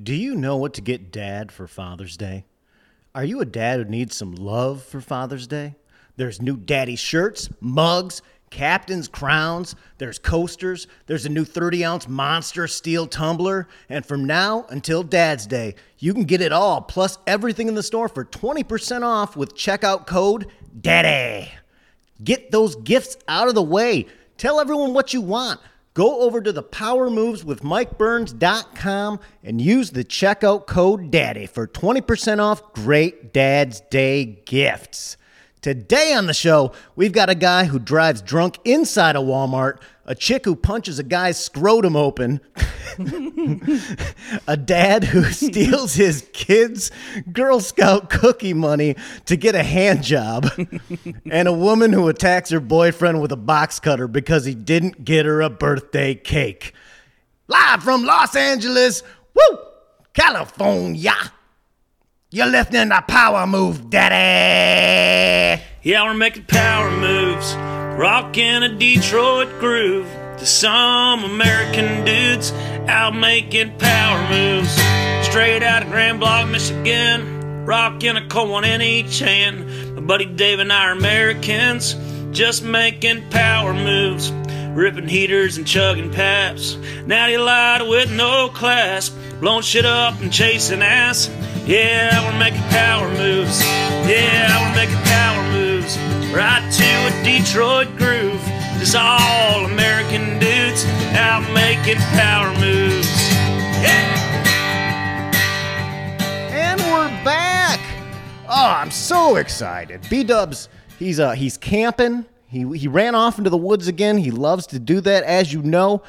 Do you know what to get dad for Father's Day? Are you a dad who needs some love for Father's Day? There's new daddy shirts, mugs, captain's crowns, there's coasters, there's a new 30 ounce monster steel tumbler, and from now until Dad's Day, you can get it all plus everything in the store for 20% off with checkout code DADDY. Get those gifts out of the way. Tell everyone what you want. Go over to the powermoveswithmikeburns.com and use the checkout code DADDY for 20% off great Dad's Day gifts. Today on the show, we've got a guy who drives drunk inside a Walmart, a chick who punches a guy's scrotum open, a dad who steals his kids' Girl Scout cookie money to get a hand job, and a woman who attacks her boyfriend with a box cutter because he didn't get her a birthday cake. Live from Los Angeles, woo, California. You're listening to Power Move, Daddy. Yeah, we're making power moves, rocking a Detroit groove to some American dudes out making power moves. Straight out of Grand Blanc, Michigan, rocking a one in each hand. My buddy Dave and I are Americans, just making power moves, ripping heaters and chugging Pabst. Natty light with no class, blowing shit up and chasing ass. Yeah, we're making power moves. Yeah, we're making power. Right to a Detroit groove. Just all American dudes out making power moves. Yeah. And we're back. Oh, I'm so excited. B Dubs, he's uh he's camping. He he ran off into the woods again. He loves to do that, as you know.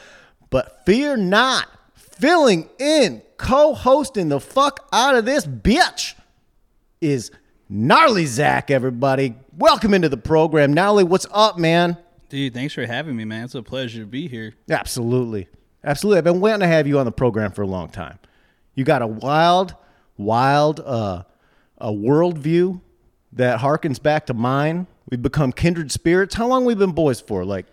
But fear not, filling in, co-hosting the fuck out of this bitch is Gnarly Zach, everybody. Welcome into the program. Gnarly, what's up, man? Dude, thanks for having me, man. It's a pleasure to be here. Absolutely. Absolutely. I've been waiting to have you on the program for a long time. You got a wild, wild uh, a worldview that harkens back to mine. We've become kindred spirits. How long we been boys for? Like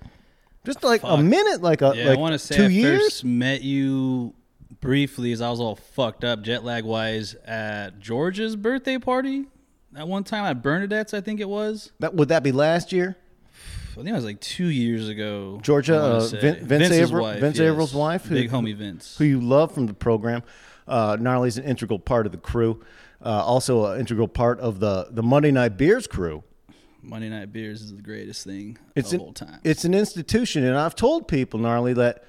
just like a minute, like a Yeah, like I want to say two I years. first met you briefly as I was all fucked up jet lag wise at George's birthday party. At one time at Bernadette's, I think it was. That would that be last year? I think it was like two years ago. Georgia, uh. Vin- Vince Vince's wife, Vince yes. Averill's wife, who- big homie Vince. who you love from the program. Uh, Gnarly's an integral part of the crew. Uh, also, an integral part of the the Monday Night Beers crew. Monday Night Beers is the greatest thing It's of an, all time. it's an institution, and I've told people, Gnarly, that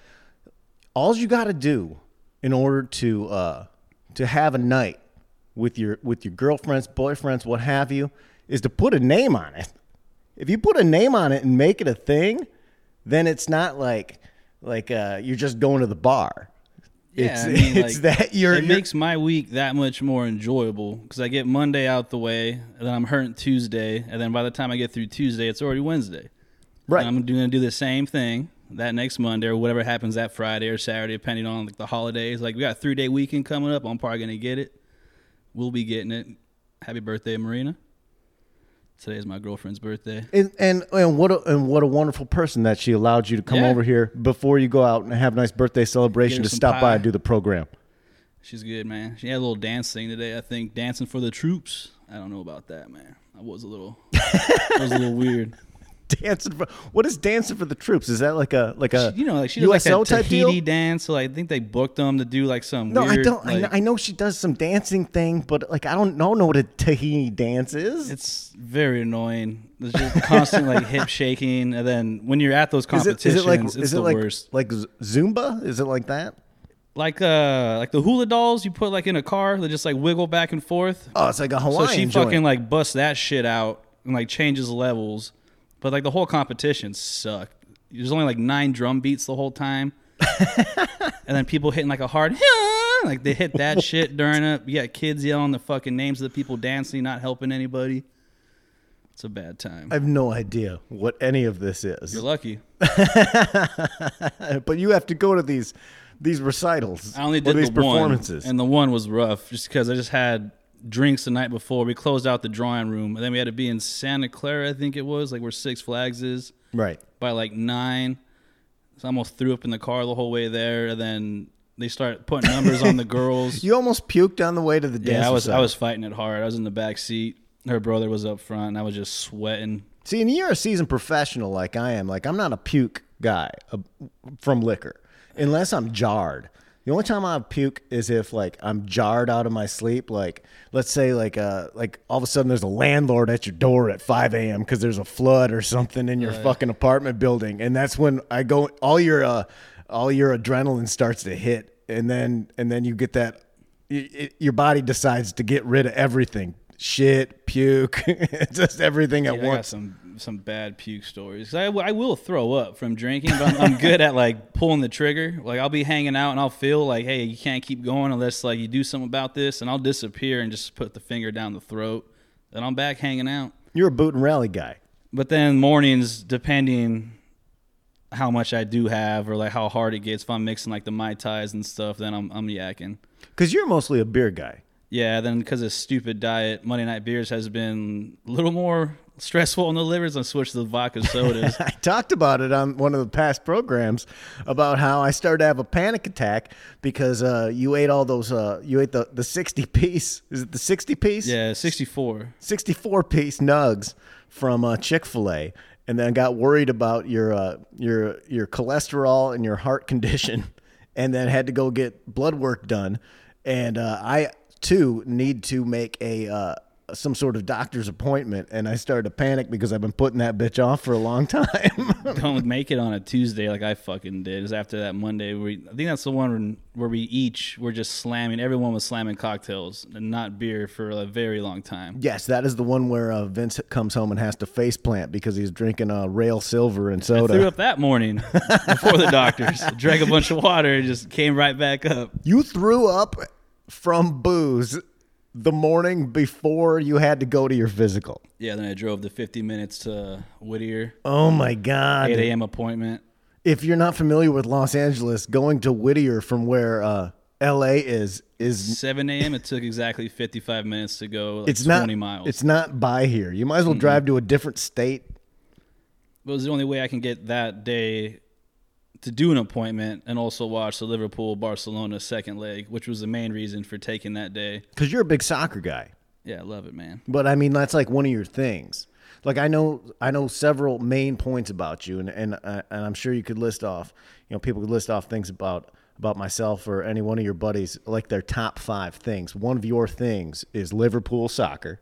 all you got to do in order to uh, to have a night with your with your girlfriends, boyfriends, what have you, is to put a name on it. If you put a name on it and make it a thing, then it's not like like uh, you're just going to the bar. Yeah, it's, I mean, it's like, that you're, it you're makes my week that much more enjoyable because I get Monday out the way, and then I'm hurting Tuesday, and then by the time I get through Tuesday, it's already Wednesday. right. And I'm going to do the same thing that next Monday or whatever happens that Friday or Saturday, depending on like the holidays. Like we got a three day weekend coming up. I'm probably going to get it. We'll be getting it. Happy birthday, Marina. Today is my girlfriend's birthday. And, and and what a, and what a wonderful person that she allowed you to come Yeah. over here before you go out and have a nice birthday celebration Get her to some stop by pie. and do the program. She's good, man. She had a little dance thing today. I think dancing for the troops. I don't know about that, man. I was a little, it was a little weird. Dancing for what is dancing for the troops? Is that like a like a you know, like she does like USO that type Tahiti deal? dance. So like, I think they booked them to do like some. No, weird, I don't. I, know, I know she does some dancing thing, but like I don't know know what a Tahiti dance is. It's very annoying. There's just constant like hip shaking, and then when you're at those competitions, is it like it's is it the like worst. like Zumba? Is it like that? Like uh, like the hula dolls you put like in a car, they just like wiggle back and forth. Oh, it's like a Hawaiian. so she joint. fucking like busts that shit out and like changes levels, but like the whole competition sucked. There's only like nine drum beats the whole time, and then people hitting like a hard like they hit that shit during it. You got kids yelling the fucking names of the people dancing, not helping anybody. It's a bad time. I have no idea what any of this is, You're lucky. but you have to go to these these recitals. I only or did these the performances. one, and the one was rough, just because I just had drinks the night before. We closed out the drawing room, and then we had to be in Santa Clarita, I think it was, like where Six Flags is, right. by like nine. So I almost threw up in the car the whole way there, and then they start putting numbers on the girls. You almost puked on the way to the dance. yeah, I was I was fighting it hard. I was in the back seat. Her brother was up front. And I was just sweating. See, and you're a seasoned professional like I am. Like I'm not a puke guy uh, from liquor, unless I'm jarred. The only time I puke is if like I'm jarred out of my sleep. Like let's say like uh like all of a sudden there's a landlord at your door at 5 a.m. because there's a flood or something in your fucking apartment building, and that's when I go. All your uh all your adrenaline starts to hit, and then and then you get that. y- Your body decides to get rid of everything. Shit, puke, just everything at Yeah, I got once. some some bad puke stories. I, I will throw up from drinking, but I'm, I'm good at like pulling the trigger. Like I'll be hanging out and I'll feel like, hey, you can't keep going unless like you do something about this, and I'll disappear and just put the finger down the throat. Then I'm back hanging out. You're a boot and rally guy. But then mornings, depending how much I do have or like how hard it gets, if I'm mixing like the mai tais and stuff, then I'm I'm yakking. Because you're mostly a beer guy. Yeah, then because of stupid diet, Monday night beers has been a little more stressful on the livers. I switched to the vodka sodas. I talked about it on one of the past programs about how I started to have a panic attack because uh, you ate all those. Uh, you ate the the sixty piece. Is it the sixty piece? yeah, 64. Sixty four piece nugs from uh, Chick fil A, and then got worried about your uh, your your cholesterol and your heart condition, and then had to go get blood work done, and uh, I too need to make a. Uh, some sort of doctor's appointment and I started to panic because I've been putting that bitch off for a long time. Don't make it on a Tuesday like I fucking did. Is after that Monday. Where we, I think that's the one where we each were just slamming. Everyone was slamming cocktails and not beer for a very long time. Yes, that is the one where uh, Vince comes home and has to face plant because he's drinking uh, rail silver and I threw up that morning before the doctors. Drank a bunch of water and just came right back up. You threw up from booze the morning before you had to go to your physical. Yeah, then I drove the 50 minutes to Whittier. Oh my God. 8 a.m. appointment. If you're not familiar with Los Angeles, going to Whittier from where uh, LA is, is 7 a.m. It took exactly 55 minutes to go like it's 20 not miles. It's not by here. You might as well drive to a different state. it was the only way I can get that day to do an appointment and also watch the Liverpool Barcelona second leg, which was the main reason for taking that day. Because you're a big soccer guy. Yeah, I love it, man. But I mean, that's like one of your things. Like I know, I know several main points about you, and and uh, and I'm sure you could list off. You know, people could list off things about about myself or any one of your buddies, like their top five things. One of your things is Liverpool soccer.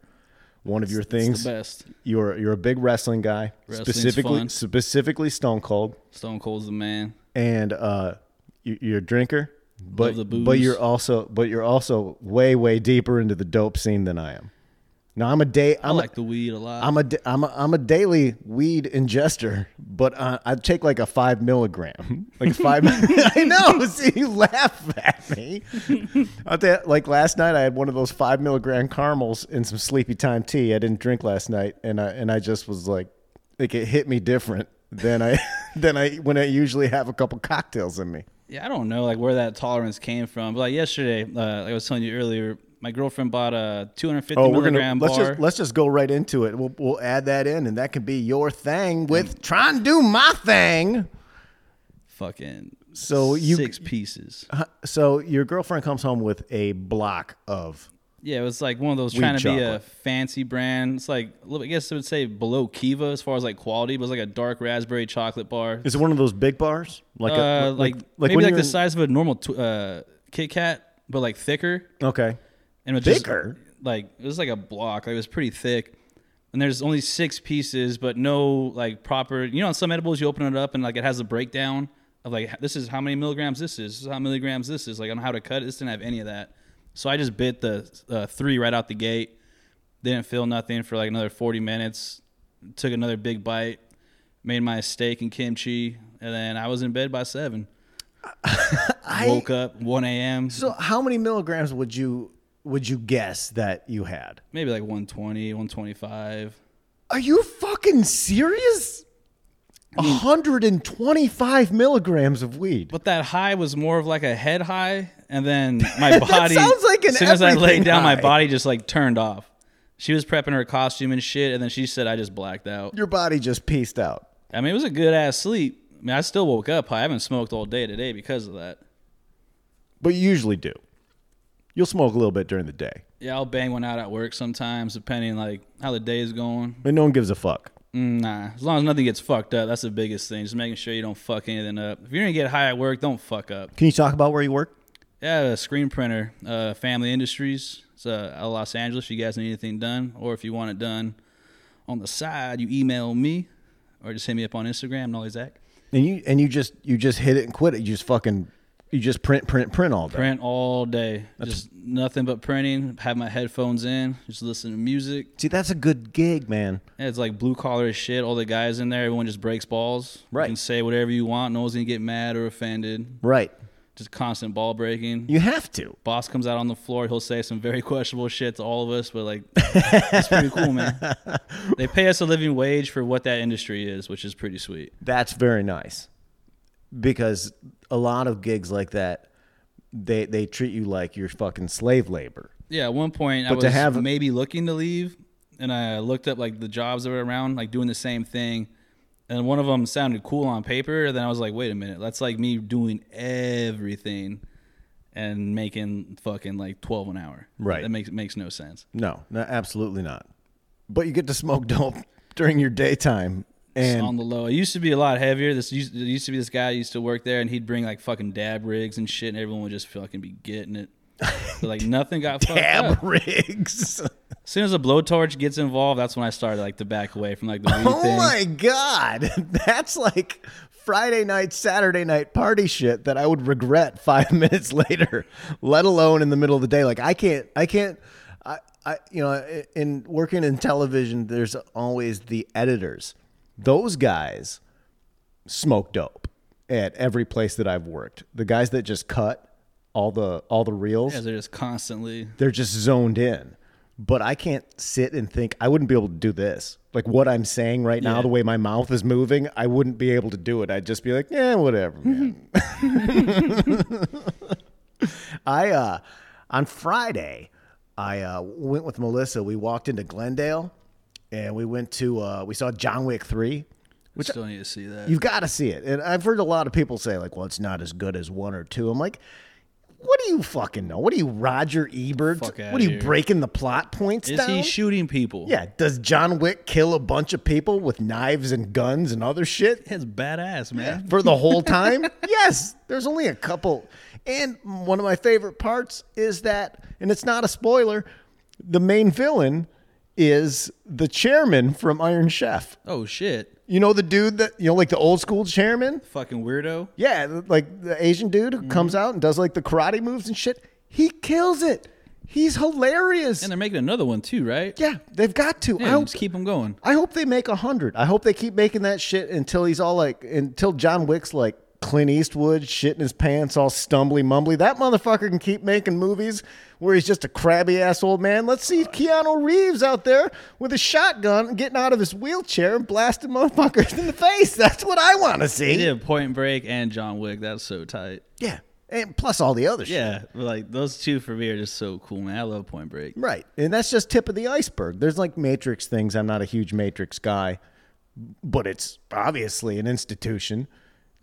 One of your It's things, the best. you're you're a big wrestling guy, Wrestling's specifically fun. specifically Stone Cold, Stone Cold's the man. and uh, you, you're a drinker. But the but you're also but you're also way way deeper into the dope scene than I am. Now I'm a day I I'm a, like the weed a lot. I'm a, I'm a, I'm a daily weed ingester, but uh, I take like a five milligram, like five. I know. See, you laugh at me. Like last night, I had one of those five milligram caramels and some sleepy time tea. I didn't drink last night, and I and I just was like, like it hit me different than I than I when I usually have a couple cocktails in me. Yeah, I don't know like where that tolerance came from. But like yesterday, uh, like I was telling you earlier, my girlfriend bought a 250 Oh, we're gonna milligram let's bar. just let's just go right into it. We'll we'll add that in, and that can be your thing with try and do my thing. fucking So you- six pieces. So your girlfriend comes home with a block of Yeah, it was like one of those trying to be a fancy brand. It's like I guess I would say below Kiva as far as like quality, but it's like a dark raspberry chocolate bar. Is it one of those big bars? Like uh, like, maybe like you're the in- size of a normal tw- uh, Kit Kat, but like thicker. Okay. And it was just, Thicker? like it was like a block. Like it was pretty thick. And there's only six pieces, but no like proper. You know, on some edibles you open it up and like it has a breakdown of like this is how many milligrams this is, this is how many milligrams this is, like on how to cut it. This didn't have any of that. So I just bit the uh, three right out the gate. Didn't feel nothing for like another 40 minutes. Took another big bite. Made my steak and kimchi, and then I was in bed by seven. I, Woke up 1 a.m. so how many milligrams would you would you guess that you had? maybe like 120, 125. Are you fucking serious? 125 milligrams of weed. But that high was more of like a head high, and then my body. sounds like an as soon as I laid down, my body just like turned off. She was prepping her costume and shit, and then she said I just blacked out. Your body just pieced out. I mean, it was a good ass sleep. I mean, I still woke up high. I haven't smoked all day today because of that. but you usually do. You'll smoke a little bit during the day, Yeah, I'll bang one out at work sometimes, depending like how the day is going. but no one gives a fuck. Mm, Nah, as long as nothing gets fucked up, that's the biggest thing. Just making sure you don't fuck anything up. If you're gonna get high at work, don't fuck up. Can you talk about where you work? Yeah, a screen printer, uh, Family Industries. It's uh, out of Los Angeles. If you guys need anything done, or if you want it done on the side, you email me, or just hit me up on Instagram, Gnarly Zach. And you and you just you just hit it and quit it. You just fucking you just print print print all day. Print all day, just nothing but printing. Have my headphones in, just listen to music. See, that's a good gig, man. Yeah, it's like blue collar shit. All the guys in there, everyone just breaks balls. Right. You can say whatever you want. No one's gonna get mad or offended. Right. Just constant ball breaking. You have to. Boss comes out on the floor. He'll say some very questionable shit to all of us, but like, it's pretty cool, man. They pay us a living wage for what that industry is, which is pretty sweet. That's very nice. Because a lot of gigs like that, they they treat you like you're fucking slave labor. Yeah, at one point I was to have- maybe looking to leave, and I looked up like the jobs that were around, like doing the same thing. And one of them sounded cool on paper. And then I was like, wait a minute, that's like me doing everything and making fucking like twelve an hour. Right. That makes makes no sense. No, no, absolutely not. But you get to smoke dope during your daytime, It's on the low. It used to be a lot heavier. This used, there used to be this guy used to work there, and he'd bring like fucking dab rigs and shit, and everyone would just fucking be getting it. But like nothing got fucked dab up. rigs. As soon as a blowtorch gets involved, that's when I started like to back away from like the oh thing. my god, that's like Friday night, Saturday night party shit that I would regret five minutes later. Let alone in the middle of the day. Like I can't, I can't. I, I, you know, in working in television, there's always the editors. Those guys smoke dope at every place that I've worked. The guys that just cut all the all the reels Yeah, they're just constantly. they're just zoned in. But I can't sit and think. I wouldn't be able to do this. Like what I'm saying right now, Yeah. the way my mouth is moving, I wouldn't be able to do it. I'd just be like, yeah, whatever, man. I uh on Friday, I uh, went with Melissa. We walked into Glendale, and we went to uh, we saw John Wick three. Which still need to see that. You've got to see it. And I've heard a lot of people say like, well, it's not as good as one or two. I'm like, what do you fucking know? What are you, Roger Ebert? Fuck outta what are you here. breaking the plot points is down? he shooting people? yeah. Does John Wick kill a bunch of people with knives and guns and other shit It's badass, man. for the whole time? yes. There's only a couple. And one of my favorite parts is that, and it's not a spoiler, the main villain is the chairman from Iron Chef. Oh shit. You know the dude that you know, like the old school chairman. Fucking weirdo. Yeah, like the Asian dude who comes Mm-hmm. out and does like the karate moves and shit. He kills it. He's hilarious. And they're making another one too, right? yeah, they've got to. I hope. just keep them going. I hope they make a hundred. I hope they keep making that shit until he's all like, until John Wick's like Clint Eastwood, shit in his pants, all stumbly mumbly. That motherfucker can keep making movies where he's just a crabby ass old man. Let's see Keanu Reeves out there with a shotgun, getting out of his wheelchair and blasting motherfuckers in the face. That's what I want to see. He did Point Break and John Wick. That's so tight. Yeah. And plus all the other shit. Yeah, like those two for me are just so cool, man. I love Point Break. Right. And that's just tip of the iceberg. There's like Matrix things. I'm not a huge Matrix guy, but it's obviously an institution.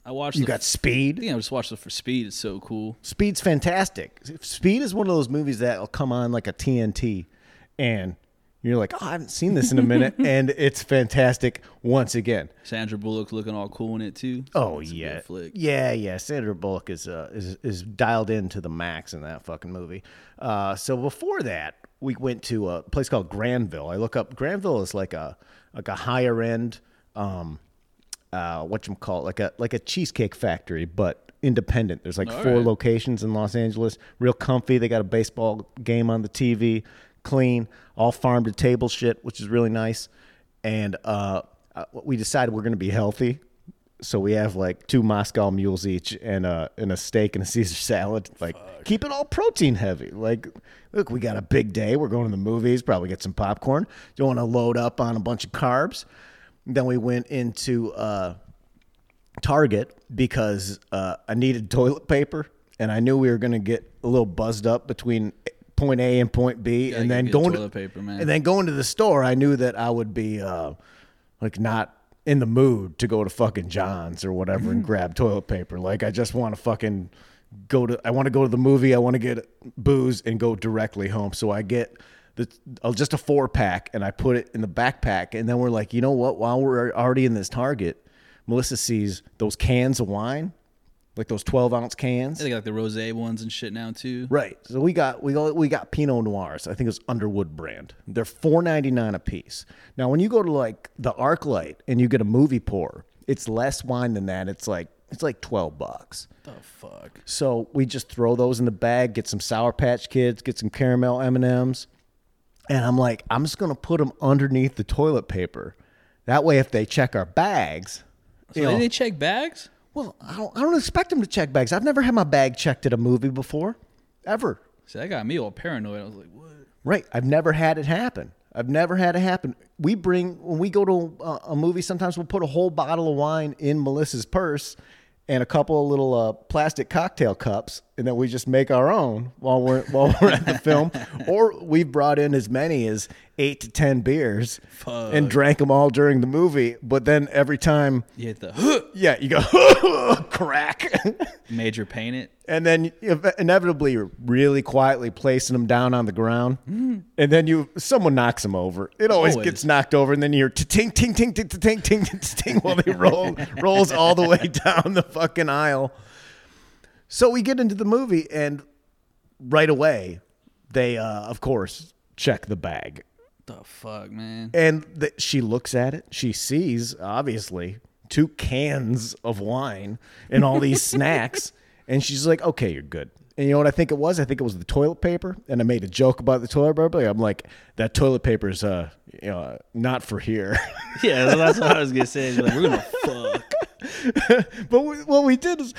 I watched. You the, got Speed. Yeah, I just watched it for Speed. It's so cool. Speed's fantastic. Speed is one of those movies that'll come on like a TNT and you're like, oh, I haven't seen this in a minute. and it's fantastic once again. Sandra Bullock looking all cool in it too. Oh It's yeah, flick. yeah, yeah. Sandra Bullock is uh, is is dialed into the max in that fucking movie. Uh, so before that, we went to a place called Granville. I look up Granville is like a like a higher end, um, uh, what you call it, like a like a cheesecake factory, but independent. There's like All four right. locations in Los Angeles. Real comfy. They got a baseball game on the TV. Clean, all farm to table shit, which is really nice. And uh, uh, we decided we're going to be healthy, so we have like two Moscow mules each and a and a steak and a Caesar salad. Like keep it all protein heavy. Like look, we got a big day. We're going to the movies. Probably get some popcorn. Don't want to load up on a bunch of carbs. Then we went into uh, Target because uh, I needed toilet paper, and I knew we were going to get a little buzzed up between point A and point B, Gotta and then going toilet to paper, man. and then going to the store. I knew that I would be uh, like not in the mood to go to fucking John's or whatever and grab toilet paper. Like I just want to fucking go to I want to go to the movie, I want to get booze and go directly home. So I get the uh, just a four pack and I put it in the backpack and then we're like, "You know what? While we're already in this Target, Melissa sees those cans of wine, like those 12 ounce cans. They got like the rosé ones and shit now too. Right. So we got we got we got Pinot Noirs. I think it's Underwood brand. They're four ninety nine a piece. Now when you go to like the ArcLight and you get a movie pour, it's less wine than that. It's like it's like twelve bucks. The fuck. So we just throw those in the bag, get some Sour Patch Kids, get some caramel M and I'm like, I'm just gonna put them underneath the toilet paper. That way, if they check our bags, So you know- they check bags? well, I don't, I don't expect them to check bags. I've never had my bag checked at a movie before, ever. See, that got me all paranoid. I was like, what? Right. I've never had it happen. I've never had it happen. We bring when we go to a, a movie. Sometimes we'll put a whole bottle of wine in Melissa's purse and a couple of little uh, plastic cocktail cups, and then we just make our own while we're while we're at the film. Or we've brought in as many as eight to ten beers and drank them all during the movie. But then every time, You hit the yeah, you go crack. major paint it. And then inevitably you're really quietly placing them down on the ground, mm. and then you someone knocks them over. It always, Always. gets knocked over, and then you hear ting ting ting ting ting ting ting ting while they roll rolls all the way down the fucking aisle. So we get into the movie, and right away they, uh, of course, check the bag, The fuck, man. and the, she looks at it. She sees obviously two cans of wine and all these snacks, and she's like, "Okay, you're good." And you know what I think it was? I think it was the toilet paper, and I made a joke about the toilet paper. I'm like, "That toilet paper is uh, you know, not for here." Yeah, that's what I was gonna say. Like, we're gonna fuck. but we, what we did is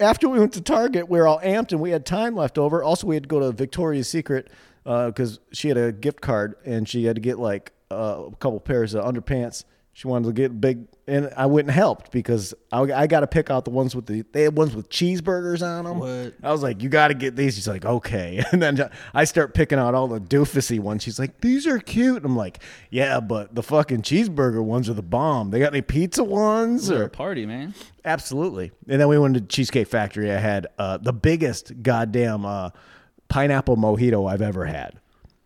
after we went to Target, we were all amped and we had time left over. Also, we had to go to Victoria's Secret because she had a gift card and she had to get like uh, a couple pairs of underpants. She wanted to get big, and I went and helped because I, I got to pick out the ones with the they had ones with cheeseburgers on them. What? I was like, you got to get these. She's like, okay, and then I start picking out all the doofusy ones. She's like, these are cute. And I'm like, yeah, but the fucking cheeseburger ones are the bomb. They got any pizza ones We're or a party, man. Absolutely. And then we went to Cheesecake Factory. I had uh, the biggest goddamn uh, pineapple mojito I've ever had.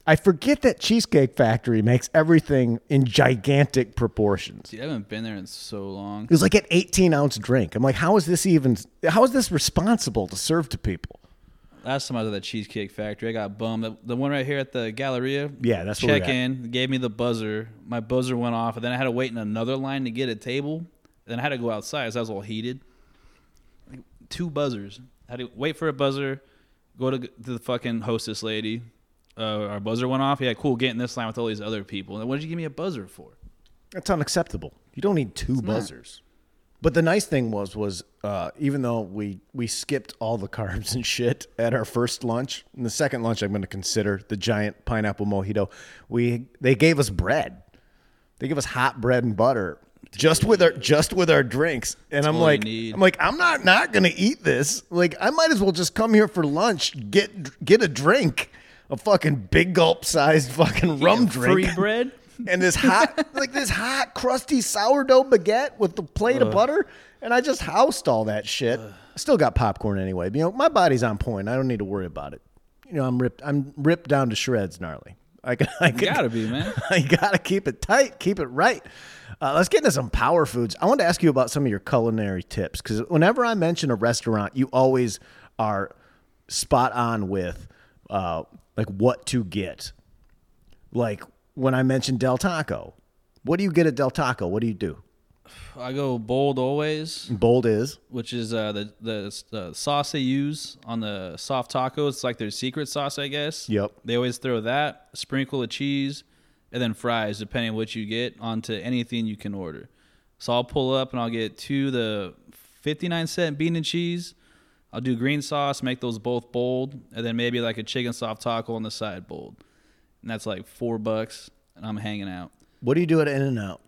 I forget that Cheesecake Factory makes everything in gigantic proportions. Dude, I haven't been there in so long. It was like an 18 ounce drink. I'm like, how is this even, how is this responsible to serve to people? Last time I was at the Cheesecake Factory, I got bummed. The, the one right here at the Galleria. Yeah, that's where check in. Gave me the buzzer. My buzzer went off, and then I had to wait in another line to get a table. Then I had to go outside, so I was all heated. Like, two buzzers. I had to wait for a buzzer. Go to, to the fucking hostess lady. Uh, our buzzer went off. Yeah, cool. Get in this line with all these other people. And what did you give me a buzzer for? That's unacceptable. You don't need two buzzers. But the nice thing was, was uh, even though we we skipped all the carbs and shit at our first lunch, and the second lunch I'm going to consider the giant pineapple mojito. We they gave us bread. They give us hot bread and butter just with our just with our drinks, and I'm like. I'm like, I'm not not going to eat this. Like, I might as well just come here for lunch, get get a drink, a fucking big gulp sized fucking rum drink, Free bread? and this hot, like this hot, crusty sourdough baguette with the plate of butter, and I just housed all that shit. I still got popcorn anyway. You know, my body's on point. I don't need to worry about it. You know, I'm ripped. I'm ripped down to shreds, gnarly. I, can- I can- Gotta be, man. I gotta keep it tight, keep it right. Uh, let's get into some power foods. I want to ask you about some of your culinary tips because whenever I mention a restaurant, you always are spot on with uh, like what to get. Like when I mentioned Del Taco, what do you get at Del Taco? What do you do? I go bold always. Bold is which is uh, the the uh, sauce they use on the soft tacos. It's like their secret sauce, I guess. Yep. They always throw that, sprinkle of cheese, and then fries, depending on what you get, onto anything you can order. So I'll pull up and I'll get two the 59 cent bean and cheese. I'll do green sauce, make those both bold, and then maybe like a chicken soft taco on the side bold. And that's like four bucks, and I'm hanging out. what do you do at In and Out?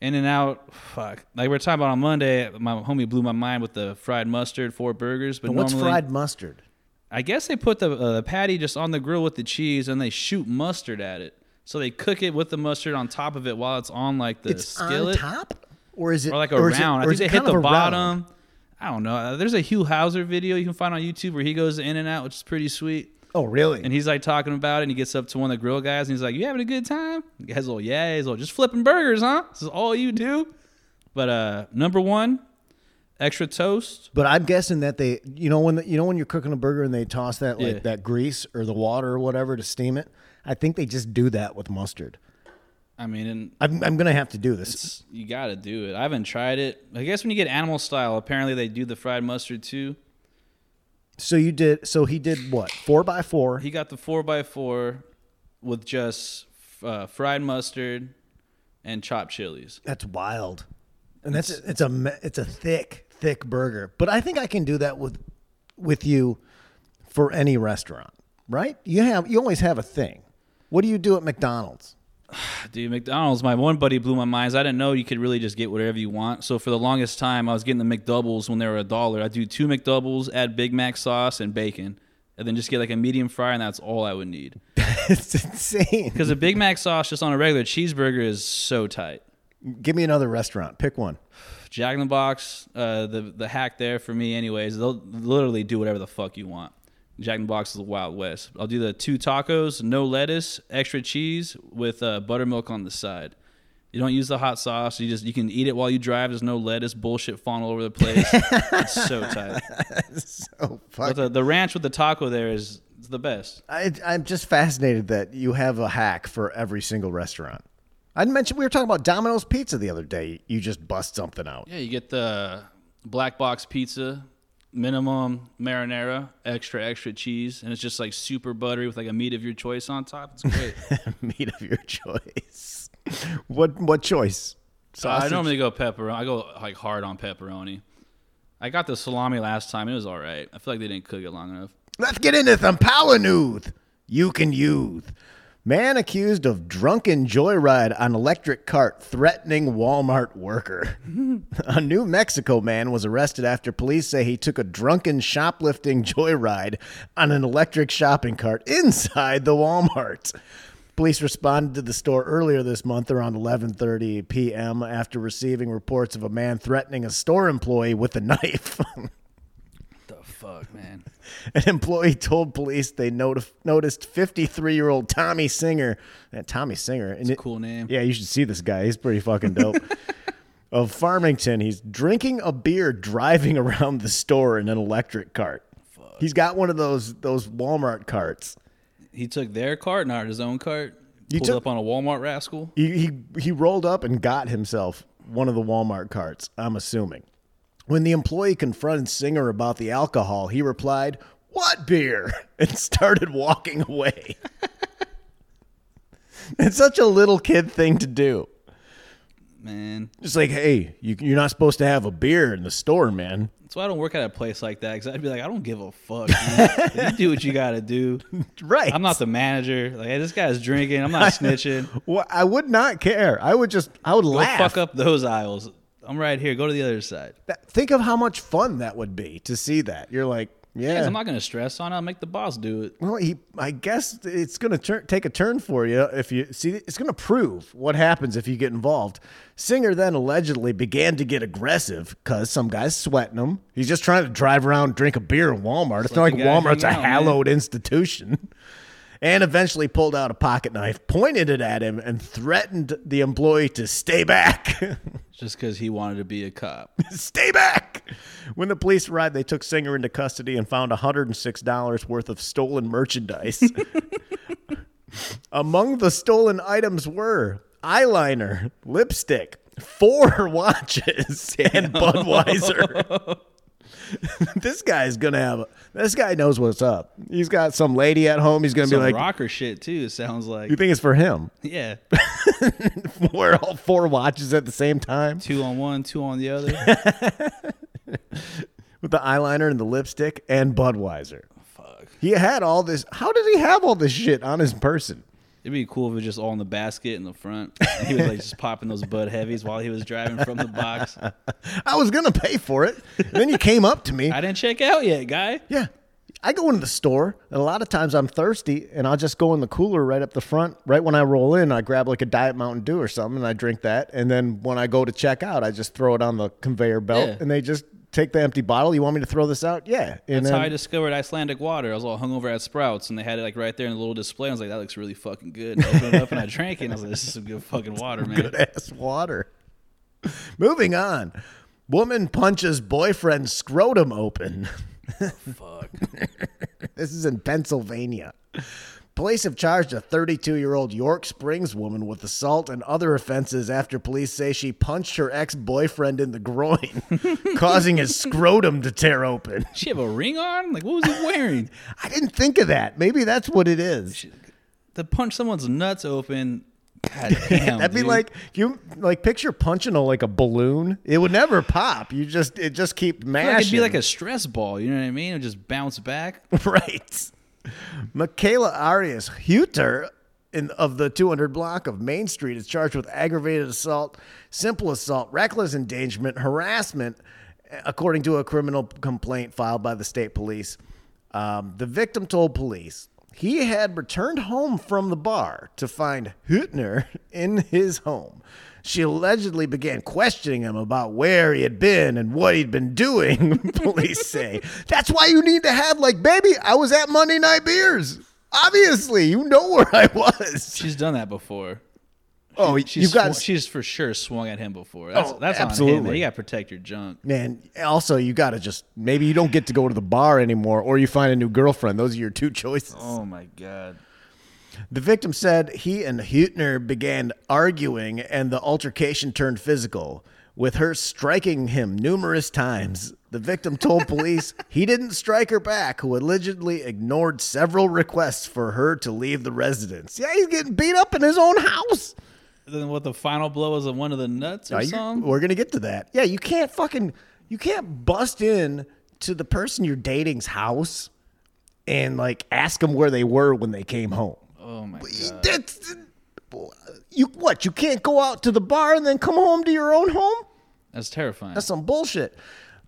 In and out, fuck. Like we were talking about on Monday, my homie blew my mind with the fried mustard, four burgers. But what's normally, fried mustard? I guess they put the uh, patty just on the grill with the cheese, and they shoot mustard at it. So they cook it with the mustard on top of it while it's on like the It's skillet, on top, or is it or like a or is it- round. or I think it they hit the bottom. round? I don't know. Uh, There's a Hugh Hauser video you can find on YouTube where he goes in and out, which is pretty sweet. Oh, really? And he's like talking about it, and he gets up to one of the grill guys, and he's like, "You having a good time?" The guy's all, "Yeah." He's all, "Just flipping burgers, huh? This is all you do." But uh, number one, extra toast. But I'm guessing that they, you know, when the, you know when you're cooking a burger and they toss that like Yeah. that grease or the water or whatever to steam it. I think they just do that with mustard. I mean, I'm, I'm gonna have to do this. you got to do it. I haven't tried it. I guess when you get animal style, apparently they do the fried mustard too. So you did. So he did what? Four by four. He got the four by four with just uh, fried mustard and chopped chilies. That's wild. And that's it's a it's a thick thick burger. But I think I can do that with with you for any restaurant, right? You have you always have a thing. What do you do at McDonald's? Dude, McDonald's, my one buddy blew my mind. I didn't know you could really just get whatever you want. So for the longest time, I was getting the McDoubles when they were a dollar. I'd do two McDoubles, add Big Mac sauce and bacon, and then just get like a medium fry, and that's all I would need. it's insane. Because a Big Mac sauce just on a regular cheeseburger is so tight. Give me another restaurant. Pick one. Jack in the Box, uh, the the hack there for me, anyways. They'll literally do whatever the fuck you want. Jack in the Box is the Wild West. I'll do the two tacos, no lettuce, extra cheese with uh, buttermilk on the side. You don't use the hot sauce. You just you can eat it while you drive. There's no lettuce bullshit falling all over the place. it's so tight. So But fuck. the, the ranch with the taco there is the best. I, I'm just fascinated that you have a hack for every single restaurant. I mentioned we were talking about Domino's Pizza the other day. You just bust something out. Yeah, you get the black box pizza, minimum marinara, extra extra cheese, and it's just like super buttery with like a meat of your choice on top. It's great. Meat of your choice. what what choice? So I normally go pepperoni. I go like hard on pepperoni. I got the salami last time. It was all right. I feel like they didn't cook it long enough. Let's get into some power news. You can use. Man accused of drunken joyride on electric cart threatening Walmart worker. a New Mexico man was arrested after police say he took a drunken shoplifting joyride on an electric shopping cart inside the Walmart. Police responded to the store earlier this month around 11:30 p.m. after receiving reports of a man threatening a store employee with a knife. Fuck, man. An employee told police they notif- noticed 53 year old Tommy Singer. And Tommy Singer. And it- Cool name. Yeah, you should see this guy. He's pretty fucking dope. of Farmington. He's drinking a beer driving around the store in an electric cart. Fuck. He's got one of those those Walmart carts. He took their cart, not his own cart. You Pulled took- up on a Walmart rascal. He, he he rolled up and got himself one of the Walmart carts, I'm assuming. When the employee confronted Singer about the alcohol, he replied, "What beer?" and started walking away. it's such a little kid thing to do. Man, Just like, hey, you, you're not supposed to have a beer in the store, man. that's why I don't work at a place like that. Because I'd be like, I don't give a fuck. you do what you got to do. Right. I'm not the manager. Like, hey, this guy's drinking. I'm not snitching. Well, I would not care. I would just, I would Go laugh. fuck up those aisles. I'm right here. Go to the other side. That- Think of how much fun that would be to see that. You're like, yeah. I'm not gonna stress on it. I'll make the boss do it. Well, he, I guess it's going to tur- take a turn for you if you see. It's going to prove what happens if you get involved. Singer then allegedly began to get aggressive because some guy's sweating him. He's just trying to drive around, drink a beer in Walmart. It's not let like guy Walmart's a out, man. hallowed institution. And eventually pulled out a pocket knife, pointed it at him, and threatened the employee to stay back. Just because he wanted to be a cop. Stay back! When the police arrived, they took Singer into custody and found $106 worth of stolen merchandise. Among the stolen items were eyeliner, lipstick, four watches, and Budweiser. this guy's gonna have. This guy knows what's up. He's got some lady at home. He's gonna Some be like, rocker shit too. Sounds like. "You think it's for him?" Yeah, Wear all four watches at the same time two on one, two on the other. with the eyeliner and the lipstick and Budweiser. Fuck. He had all this. How did he have all this shit on his person? It'd be cool if it was just all in the basket in the front. And he was like just popping those Bud Heavies while he was driving from the box. I was gonna pay for it. And then you came up to me. I didn't check out yet, guy. Yeah. I go into the store, and a lot of times I'm thirsty, and I'll just go in the cooler right up the front. Right when I roll in, I grab like a Diet Mountain Dew or something, and I drink that. And then when I go to check out, I just throw it on the conveyor belt, Yeah. and they just take the empty bottle. You want me to throw this out? Yeah. And That's then, how I discovered Icelandic water. I was all hungover at Sprouts, and they had it like right there in the little display. I was like, "That looks really fucking good." And I opened it up and I drank it. And I was like, "This is some good fucking water, man." good ass water. Moving on. Woman punches boyfriend scrotum open. Fuck. This is in Pennsylvania. Police have charged a 32 year old York Springs woman with assault and other offenses after police say she punched her ex boyfriend in the groin, causing his scrotum to tear open. She have a ring on? Like, what was he wearing? I didn't think of that. Maybe that's what it is. to punch someone's nuts open. God damn. That'd be dude. like you like picture punching a like a balloon. It would never pop. You just it just keep mashing. like it'd be like a stress ball. You know what I mean? It would just bounce back. right. Michaela Arias Huter in, of the 200 block of Main Street is charged with aggravated assault, simple assault, reckless endangerment, harassment, according to a criminal complaint filed by the state police. Um, the victim told police he had returned home from the bar to find Hüttner in his home. She allegedly began questioning him about where he had been and what he'd been doing, police say. That's why you need to have, like, baby, I was at Monday Night Beers. Obviously, you know where I was. She's done that before. Oh, She's you've got sw- she's for sure swung at him before. That's Oh, that's on him. absolutely. You got to protect your junk. man. Also, you got to just maybe you don't get to go to the bar anymore, or you find a new girlfriend. Those are your two choices. Oh my god. The victim said he and Hüttner began arguing, and the altercation turned physical, with her striking him numerous times. The victim told police he didn't strike her back, who allegedly ignored several requests for her to leave the residence. Yeah, he's getting beat up in his own house. Then what? The final blow is of one of the nuts or you- something? we're gonna get to that. Yeah, you can't fucking you can't bust in to the person you're dating's house and like ask them where they were when they came home. oh my god. That's you. What? You can't go out to the bar and then come home to your own home? That's terrifying. That's some bullshit.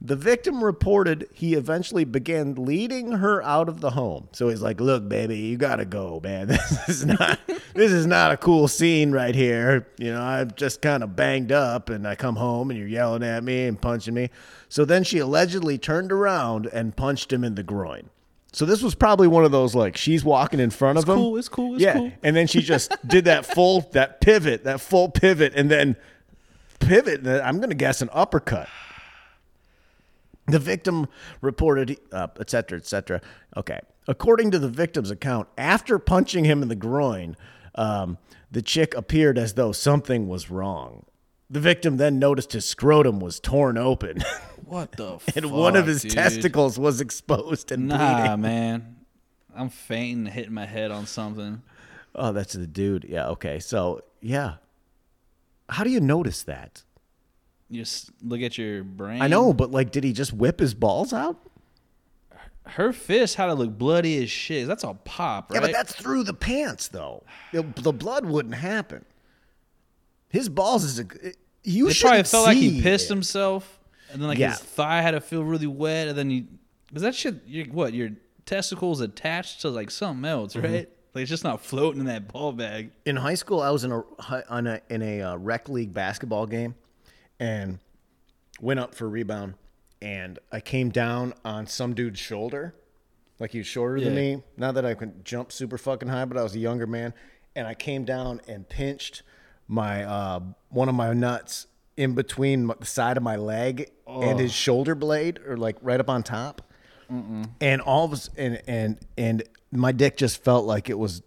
The victim reported he eventually began leading her out of the home. So he's like, "Look, baby, you gotta go, man. This is not this is not a cool scene right here. You know, I'm just kind of banged up, and I come home and you're yelling at me and punching me." So then she allegedly turned around and punched him in the groin. So this was probably one of those like she's walking in front of him. cool, it's cool, it's yeah, cool. and then she just did that full that pivot, that full pivot, and then pivot. I'm gonna guess an uppercut. The victim reported, uh, et cetera, et cetera. Okay. According to the victim's account, after punching him in the groin, um, the chick appeared as though something was wrong. The victim then noticed his scrotum was torn open what the fuck? and one of his dude? testicles was exposed and Nah, bleeding. man. I'm fainting, hitting my head on something. Oh, that's the dude. Yeah. Okay. So, yeah. How do you notice that? You just look at your brain. I know, but like, did he just whip his balls out? her fist had to look bloody as shit. That's all pop, right? Yeah, but that's through the pants, though. The, the blood wouldn't happen. His balls is a. You it should probably felt like he pissed it. himself, and then like Yeah. his thigh had to feel really wet, and then you, because that shit, you what your testicles attached to like something else, Mm-hmm. right? Like it's just not floating in that ball bag. in high school. I was in a on a in a uh, rec league basketball game, and went up for a rebound, and I came down on some dude's shoulder, like he was shorter than me. Not that I could jump super fucking high, but I was a younger man, and I came down and pinched my uh, one of my nuts in between the side of my leg and his shoulder blade, or like right up on top. And all of us, and and and my dick just felt like it was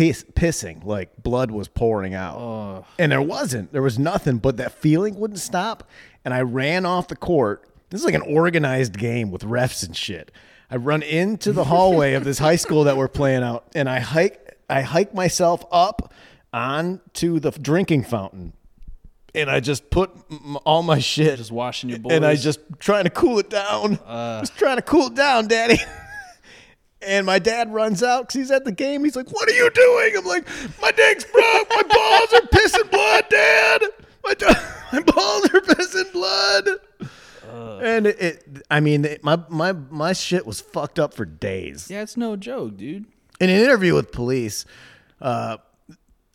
piss, pissing, like blood was pouring out. And there wasn't. There was nothing, but that feeling wouldn't stop. And I ran off the court. This is like an organized game with refs and shit. I run into the hallway of this high school that we're playing out, and I hike. I hike myself up onto the drinking fountain, and I just put m- all my shit Just washing your boys. and I just trying to cool it down. Uh. just trying to cool it down, Daddy. and my dad runs out because he's at the game. He's like, "What are you doing?" I'm like, "My dick's broke. My balls are pissing blood, Dad. My, d- my balls are pissing blood." and it, it, I mean, it, my my my shit was fucked up for days. yeah, it's no joke, dude. In an interview with police, uh,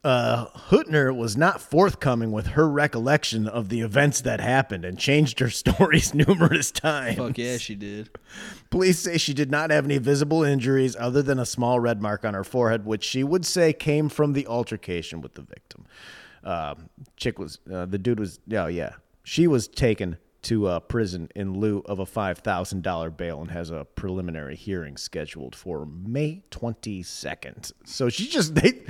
uh, Hutner was not forthcoming with her recollection of the events that happened and changed her stories numerous times. Fuck yeah, she did. Police say she did not have any visible injuries other than a small red mark on her forehead, which she would say came from the altercation with the victim. Uh, chick was uh, the dude was oh yeah she was taken to uh, prison in lieu of a five thousand dollar bail and has a preliminary hearing scheduled for May twenty second. So she just they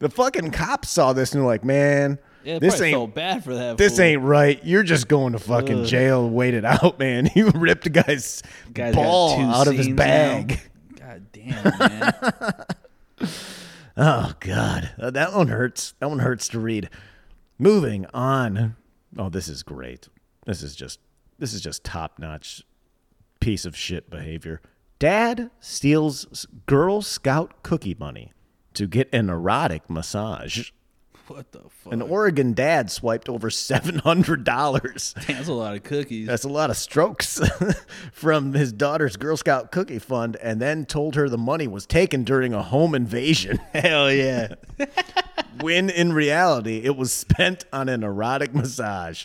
the fucking cops saw this and were like, man. Yeah, this ain't felt bad for that. this fool. ain't right. You're just going to fucking jail. Wait it out, man. You ripped a guy's Guy's got ball two out of his bag. now. God damn, man. Oh God, Uh, that one hurts. That one hurts to read. Moving on. Oh, this is great. This is just this is just top notch piece of shit behavior. Dad steals s- Girl Scout cookie money to get an erotic massage. What the fuck? An Oregon dad swiped over seven hundred dollars. That's a lot of cookies. That's a lot of strokes from his daughter's Girl Scout cookie fund and then told her the money was taken during a home invasion. Hell yeah. when in reality, it was spent on an erotic massage.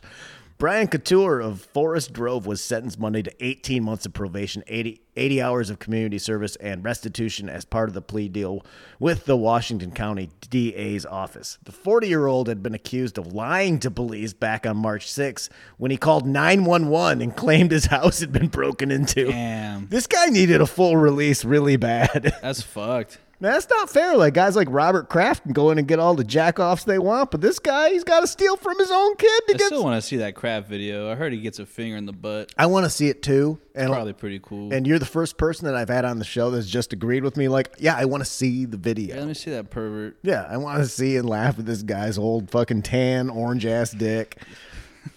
Brian Couture of Forest Grove was sentenced Monday to 18 months of probation, 80, 80 hours of community service, and restitution as part of the plea deal with the Washington County DA's office. The 40 year old had been accused of lying to police back on March 6 when he called 911 and claimed his house had been broken into. Damn. This guy needed a full release really bad. That's fucked. That's not fair. Like guys like Robert Kraft can go in and get all the jack offs they want, but this guy, he's got to steal from his own kid to I get. still want to see that crap video. I heard he gets a finger in the butt. I want to see it too. And Probably pretty cool. and you're the first person that I've had on the show that's just agreed with me. Like, yeah, I want to see the yeah, video. let me see that pervert. Yeah, I want to see and laugh at this guy's old fucking tan orange ass dick.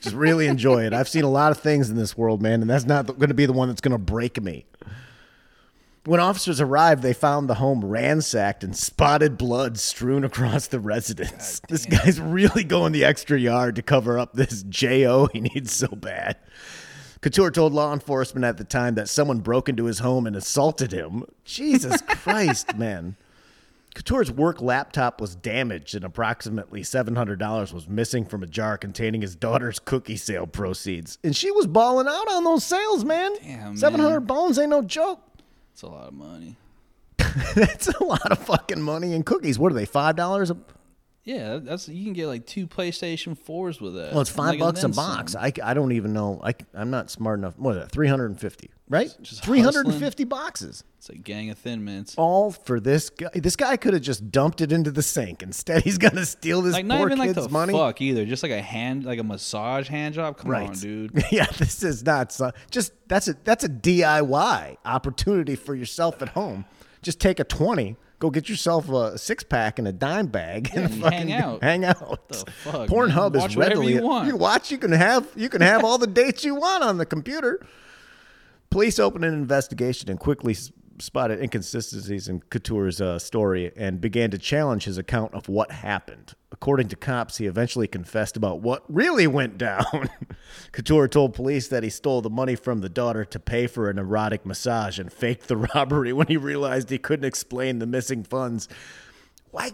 Just really enjoy it. I've seen a lot of things in this world, man, and that's not going to be the one that's going to break me. When officers arrived, they found the home ransacked and spotted blood strewn across the residence. This guy's really going the extra yard to cover up this JO he needs so bad. Couture told law enforcement at the time that someone broke into his home and assaulted him. Jesus Christ, man. Couture's work laptop was damaged and approximately $700 was missing from a jar containing his daughter's cookie sale proceeds. And she was balling out on those sales, man. Damn, 700 man. bones ain't no joke. It's a lot of money. That's a lot of fucking money in cookies. What are they, $5 a Yeah, that's you can get like two PlayStation fours with that. Well, it's five Like, bucks a box. some. I, I don't even know. I, I'm not smart enough. What is that? 350, right? Just 350 boxes. It's a gang of thin mints. All for this guy. This guy could have just dumped it into the sink. Instead, he's going to steal this Like not poor even like kid's the money. fuck either. Just like a hand, like a massage hand job. Come Right, on, dude. yeah, this is not so, just that's a that's a DIY opportunity for yourself at home. Just take a twenty, go get yourself a six pack and a dime bag, and, fucking hang out. Hang out. The fuck, Pornhub is readily you want. You watch. You can have you can have all the dates you want on the computer. Police opened an investigation and quickly spotted inconsistencies in Couture's uh, story and began to challenge his account of what happened. According to cops, he eventually confessed about what really went down. Couture told police that he stole the money from the daughter to pay for an erotic massage and faked the robbery when he realized he couldn't explain the missing funds. Why?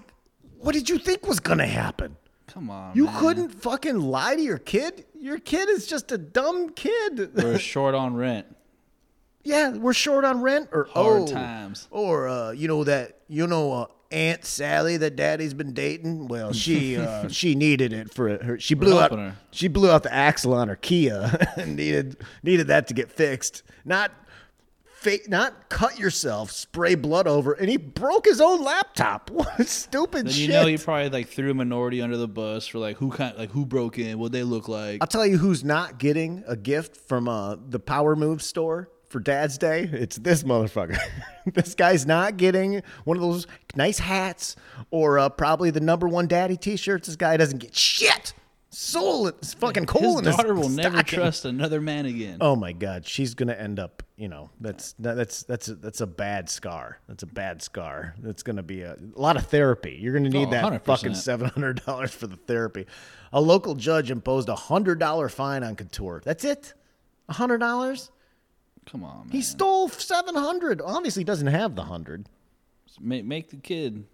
What did you think was going to happen? Come on, You man. couldn't fucking lie to your kid? Your kid is just a dumb kid. We're short on rent. yeah, we're short on rent or Hard oh, times. Or uh, you know that you know uh, Aunt Sally that Daddy's been dating. Well, she uh, she needed it for her. She blew out her. she blew out the axle on her Kia and needed needed that to get fixed. Not fake, not cut yourself, spray blood over, and he broke his own laptop. What stupid Then shit! you know he probably like threw a minority under the bus for like who kind like who broke in, what they look like. I'll tell you who's not getting a gift from uh, the Power Move store for Dad's Day. It's this motherfucker. this guy's not getting one of those nice hats or uh, probably the number one daddy T-shirts. This guy doesn't get shit. Soul, it's fucking coal His in daughter his will never trust another man again. Oh my God, she's gonna end up. You know, that's that, that's that's a, that's a bad scar. That's a bad scar. That's gonna be a, a lot of therapy. You're gonna need Oh, that fucking seven hundred dollars for the therapy. A local judge imposed a hundred dollar fine on Couture. That's it. A hundred dollars. Come on, man. He stole seven hundred. Obviously, he doesn't have the hundred. make, make the kid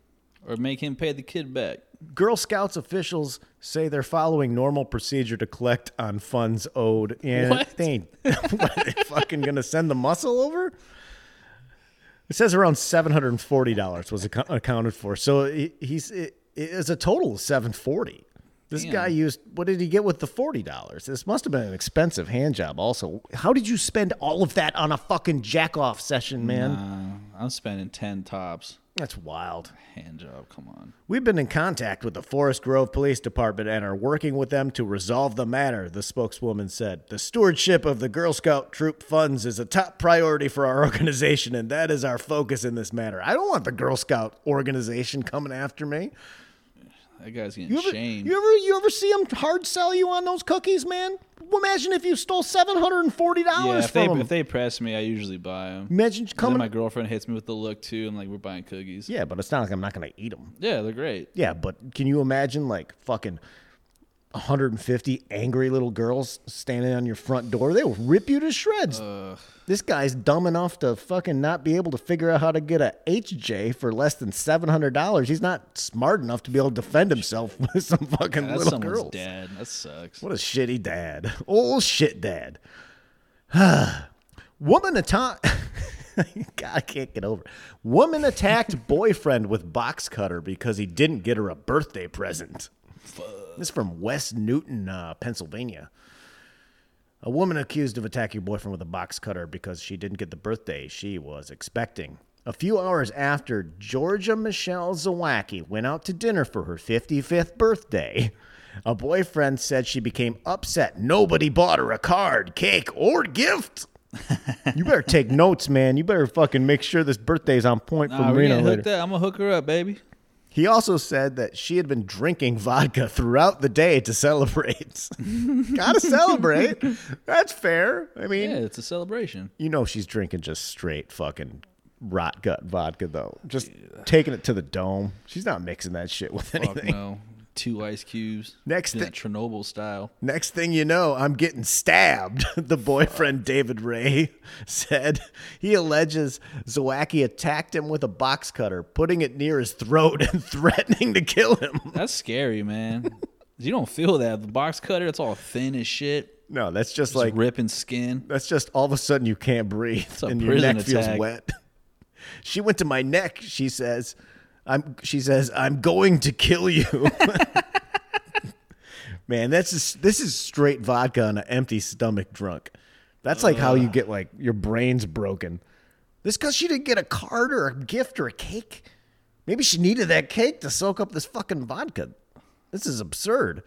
or make him pay the kid back. Girl Scouts officials say they're following normal procedure to collect on funds owed, and What? they ain't what, they fucking gonna send the muscle over. It says around seven hundred and forty dollars was acco- accounted for, so he, he's it, it's a total of seven forty. This Damn. guy used what did he get with the forty dollars? This must have been an expensive hand job. Also, how did you spend all of that on a fucking jack off session, man? Uh, I'm spending ten tops. That's wild. Hand job. Come on. We've been in contact with the Forest Grove Police Department and are working with them to resolve the matter, the spokeswoman said. The stewardship of the Girl Scout troop funds is a top priority for our organization, and that is our focus in this matter. I don't want the Girl Scout organization coming after me. That guy's getting You ever, shamed. you ever, you ever see them hard sell you on those cookies, man? Imagine if you stole seven hundred and forty yeah, dollars they from them. if they press me, I usually buy them. Imagine Then coming. my girlfriend hits me with the look too. I'm like, we're buying cookies. yeah, but it's not like I'm not going to eat them. Yeah, they're great. Yeah, but can you imagine like fucking 150 angry little girls standing on your front door? They will rip you to shreds. This guy's dumb enough to fucking not be able to figure out how to get a HJ for less than $700. He's not smart enough to be able to defend himself with some fucking That's little girls. dad. That sucks. What a shitty dad. Old shit dad. Woman attacked. God, I can't get over. it. Woman attacked boyfriend with box cutter because he didn't get her a birthday present. This is from West Newton, uh, Pennsylvania. A woman accused of attacking her boyfriend with a box cutter because she didn't get the birthday she was expecting. A few hours after Georgia Michelle Zawacki went out to dinner for her 55th birthday, a boyfriend said she became upset nobody bought her a card, cake, or gift. you better take notes, man. You better fucking make sure this birthday's on point for Nah, Marina later. up. I'm gonna hook her up, baby. He also said that she had been drinking vodka throughout the day to celebrate. Gotta celebrate. That's fair. I mean, Yeah, it's a celebration. you know she's drinking just straight fucking rot gut vodka though. Just taking it to the dome. She's not mixing that shit with Fuck anything. no. Two ice cubes. Next thing- Chernobyl style. Next thing you know, I'm getting stabbed. The boyfriend David Ray said he alleges Zawacki attacked him with a box cutter, putting it near his throat and threatening to kill him. That's scary, man. you don't feel that. The box cutter, it's all thin as shit. No, that's just Just like ripping skin. That's just all of a sudden you can't breathe a and your prison neck feels attack. wet. She went to my neck. She says, "I'm." She says, "I'm going to kill you." Man, that's just, this is straight vodka on an empty stomach drunk. That's like how you get like your brains broken. This because she didn't get a card or a gift or a cake. Maybe she needed that cake to soak up this fucking vodka. This is absurd.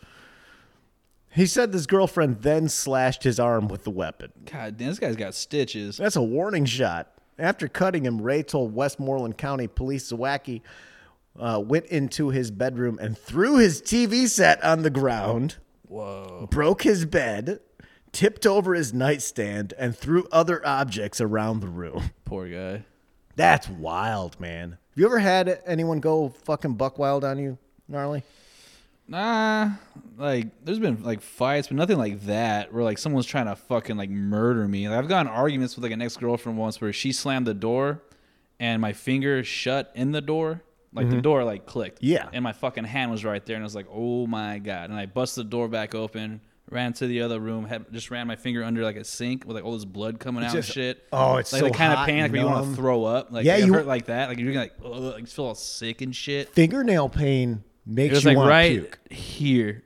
He said his girlfriend then slashed his arm with the weapon. God damn, this guy's got stitches. That's a warning shot. After cutting him, Ray told Westmoreland County Police Zawacki uh, went into his bedroom and threw his TV set on the ground, Whoa. broke his bed, tipped over his nightstand, and threw other objects around the room. Poor guy. That's wild, man. Have you ever had anyone go fucking buck wild on you, gnarly? Nah, like there's been like fights, but nothing like that where like someone's trying to fucking like murder me. Like, I've gotten arguments with like an ex girlfriend once where she slammed the door, and my finger shut in the door, like the mm-hmm. door like clicked. Yeah. and my fucking hand was right there, and I was like, oh my god! And I busted the door back open, ran to the other room, had just ran my finger under like a sink with like all this blood coming out just- and shit. oh, it's like so the kind of pain like where you want to throw up. Like Yeah, it you- hurt like that. Like you're like, ugh, like feel all sick and shit. Fingernail pain makes was you like want right puke. here.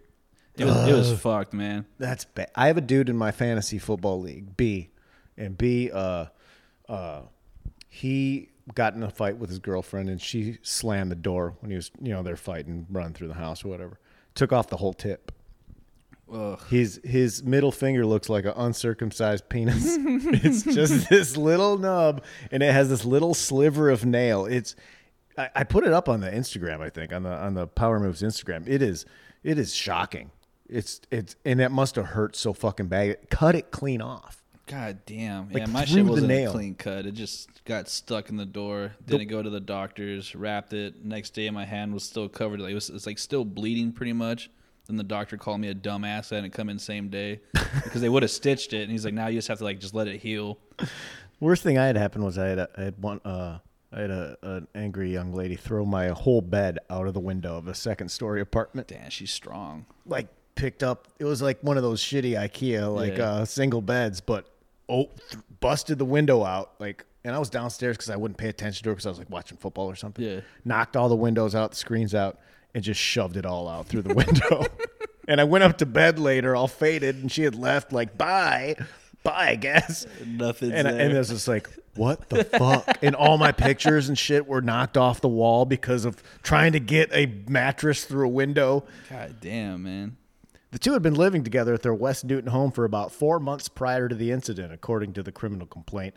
It was, it was fucked, man. That's bad. I have a dude in my fantasy football league, B, and B, uh, uh, he got in a fight with his girlfriend, and she slammed the door when he was, you know, they're fighting, running through the house or whatever. Took off the whole tip. Ugh. His his middle finger looks like an uncircumcised penis. it's just this little nub, and it has this little sliver of nail. It's I, I put it up on the Instagram, I think, on the on the Power Moves Instagram. It is it is shocking. It's it's and that must have hurt so fucking bad. Cut it clean off. God damn. Like yeah, my shit the wasn't nail. a clean cut. It just got stuck in the door. Didn't go to the doctors. Wrapped it. Next day, my hand was still covered. Like it was, it's like still bleeding pretty much. Then the doctor called me a dumbass. I didn't come in same day because they would have stitched it. And he's like, now you just have to like just let it heal. Worst thing I had happen was I had a, I had one uh I had a, an angry young lady throw my whole bed out of the window of a second story apartment. Damn, she's strong. Like picked up, it was like one of those shitty IKEA like Yeah. uh, single beds, but oh, th- busted the window out. Like, and I was downstairs because I wouldn't pay attention to her because I was like watching football or something. Yeah. knocked all the windows out, the screens out, and just shoved it all out through the window. and I went up to bed later, all faded, and she had left. Like, bye, bye, I guess. Nothing's And, I- there. and it was just like, what the fuck? and all my pictures and shit were knocked off the wall because of trying to get a mattress through a window. God damn, man. The two had been living together at their West Newton home for about four months prior to the incident, according to the criminal complaint.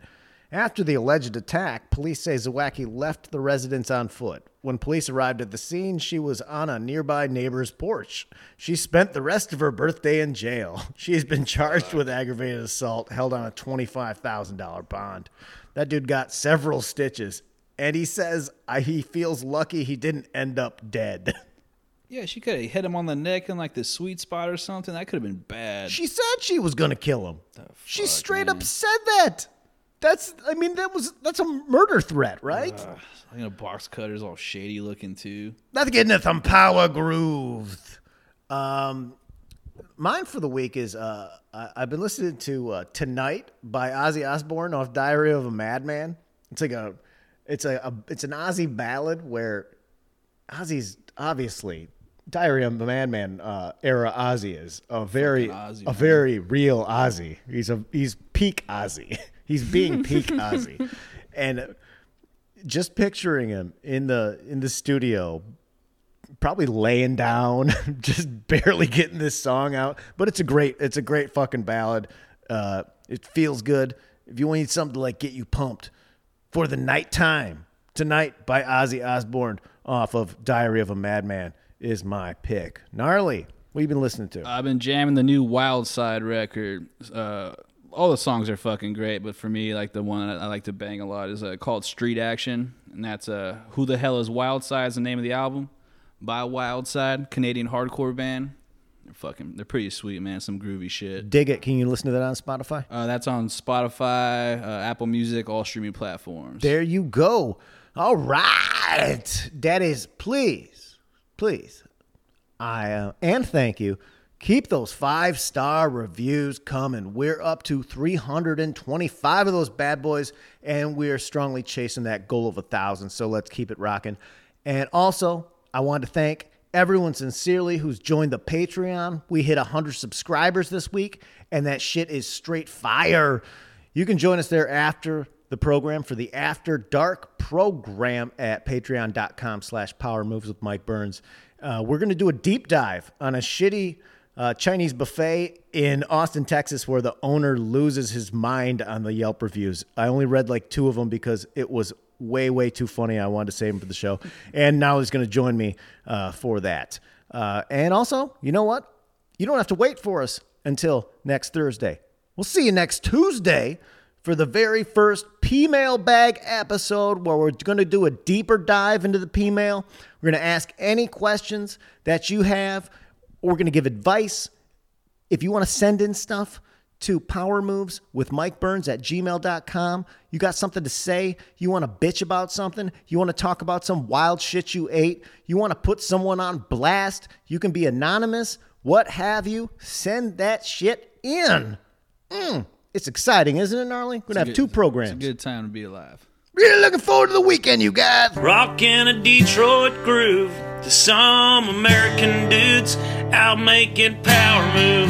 After the alleged attack, police say Zawacki left the residence on foot. When police arrived at the scene, she was on a nearby neighbor's porch. She spent the rest of her birthday in jail. She has been charged with aggravated assault, held on a $25,000 bond. That dude got several stitches, and he says I, he feels lucky he didn't end up dead. Yeah, she could have hit him on the neck in like the sweet spot or something. That could have been bad. She said she was gonna kill him. she straight man? up said that. That's I mean that was that's a murder threat, right? you know, box cutters all shady looking too. Let's get into some power grooves. Um, mine for the week is uh, I, I've been listening to uh, "Tonight" by Ozzy Osbourne off "Diary of a Madman." It's like a, it's a, a it's an Ozzy ballad where Ozzy's obviously Diary of a Madman uh, era Ozzy is a very Ozzy, a very real Ozzy. He's a he's peak Ozzy. He's being peak Ozzy, and just picturing him in the in the studio probably laying down just barely getting this song out but it's a great it's a great fucking ballad. Uh it feels good. If you need something to like get you pumped for the nighttime tonight by ozzy osbourne off of diary of a madman is my pick. Gnarly. What you been listening to? I've been jamming the new Wild Side record. Uh, all the songs are fucking great, but for me, like the one I like to bang a lot is uh, called Street Action, and that's uh, "Who the Hell Is Wild Side" is the name of the album by Wildside, Canadian hardcore band. They're fucking, they're pretty sweet, man. Some groovy shit. dig it can you listen to that on spotify Uh, that's on Spotify, uh, Apple Music, all streaming platforms. There you go. All right. That is, please, please, I uh, and thank you. Keep those five star reviews coming. We're up to 325 of those bad boys, and we are strongly chasing that goal of a thousand. So let's keep it rocking. And also, I want to thank everyone sincerely who's joined the Patreon. We hit 100 subscribers this week, and that shit is straight fire. You can join us there after the program for the After Dark program at patreon.com slash power moves with Mike Burns. Uh, we're going to do a deep dive on a shitty uh, Chinese buffet in Austin, Texas, where the owner loses his mind on the Yelp reviews. I only read like two of them because it was way, way too funny. I wanted to save him for the show. And now he's going to join me uh, for that. Uh, and also, you know what? You don't have to wait for us until next Thursday. We'll see you next Tuesday for the very first P Mailbag episode where we're going to do a deeper dive into the P Mail. We're going to ask any questions that you have. We're going to give advice. If you want to send in stuff to Power Moves with Mike Burns at gmail.com, you got something to say, you want to bitch about something, you want to talk about some wild shit you ate, you want to put someone on blast, you can be anonymous, what have you, send that shit in. Mm, it's exciting, isn't it, gnarly? We're going to have Good- two programs. It's a good time to be alive. Really looking forward to the weekend, you guys. Rockin' a Detroit groove to some American dudes out making power moves.